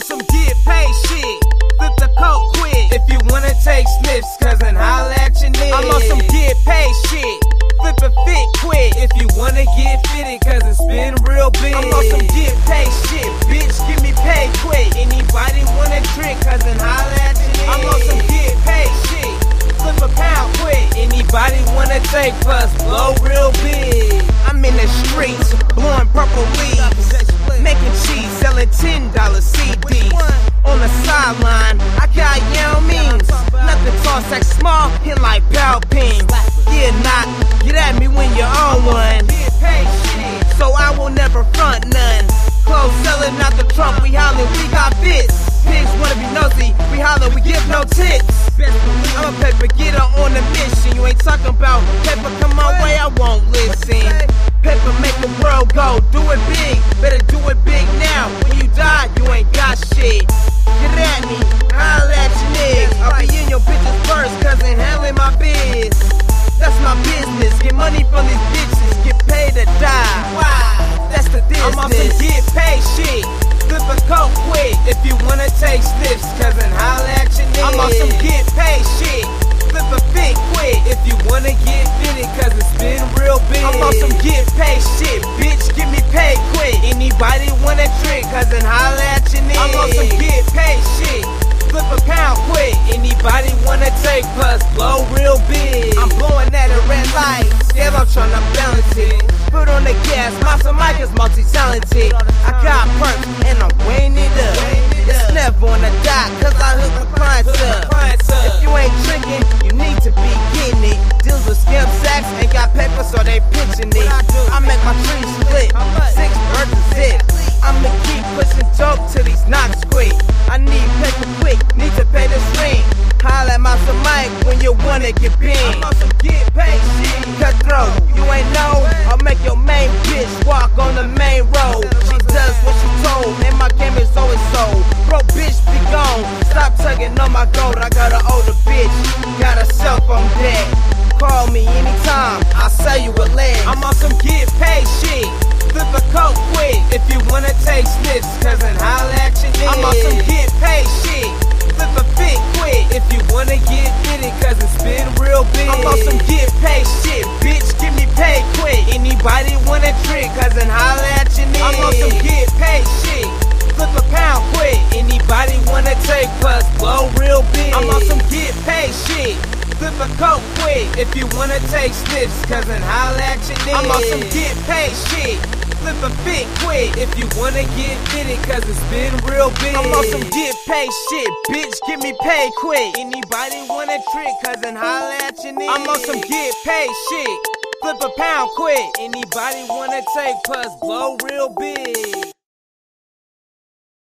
on some get paid shit. Flip the coke quick. If you wanna take sniffs, cousin, holla at your nigga. I'm on some get paid shit. Flip a fit quick. If you wanna get fitted, Cause it's been real big. I'm on some get paid shit. Bitch, give me pay quick. Anybody wanna trick, cousin, holla at your nigga. I'm on some get paid shit. Flip a pound quick. Anybody wanna take plus blow real big. I'm in the streets, blowing purple weed. Holler, we give no tips. I'm a paper getter on a mission. You ain't talking about paper, come my way, I won't listen. Paper make the world go, do it big, better do it big now. When you die, you ain't got shit. Get at me, holla at your niggas. I'll be in your bitches first, cause in handling my biz. That's my business, get money from these bitches, get paid to die. Wow, that's the business. I'm on some get paid shit. Flip a coke quick if you wanna take slips, cousin, holla at your nigga. I'm on some get paid shit. Flip a fit quick if you wanna get fitted, cause it's been real big. I'm on some get paid shit, bitch, get me paid quick. Anybody wanna trick, cousin, holla at your nigga. I'm on some get paid shit. Flip a pound quick. Anybody wanna take plus blow real big? I'm blowing at a red light, still I'm tryna balance it. Put on the gas, Master Mike is multi-talented. I got perks and I'm weighing it up. It's never on the dot, cause I hook my clients up. If you ain't tricking, you need to be getting it. Deals with scam sacks, ain't got paper, so they pitching it. I make my trees split, Master Mike when you wanna get bent. I'm on some get paid shit. Cutthroat, you ain't know. I'll make your main bitch walk on the main road. She does what she told, and my game is always sold. Bro, bitch, be gone. Stop tugging on my gold. I got an older bitch, got a cell phone dead. Call me anytime, I'll sell you a leg. I'm on some get paid shit. Flip a coke quick if you wanna take slips, cousin, holla at your nigga. Flip a coke quick if you wanna take slips, cousin, holla at your nigga. I'm on some get paid shit. Flip a fit quick if you wanna get fitted, cause it's been real big. I'm on some get paid shit, bitch, give me paid quick. Anybody wanna trick, cousin, holla at your nigga. I'm on some get paid shit. Flip a pound quick. Anybody wanna take plus blow real big?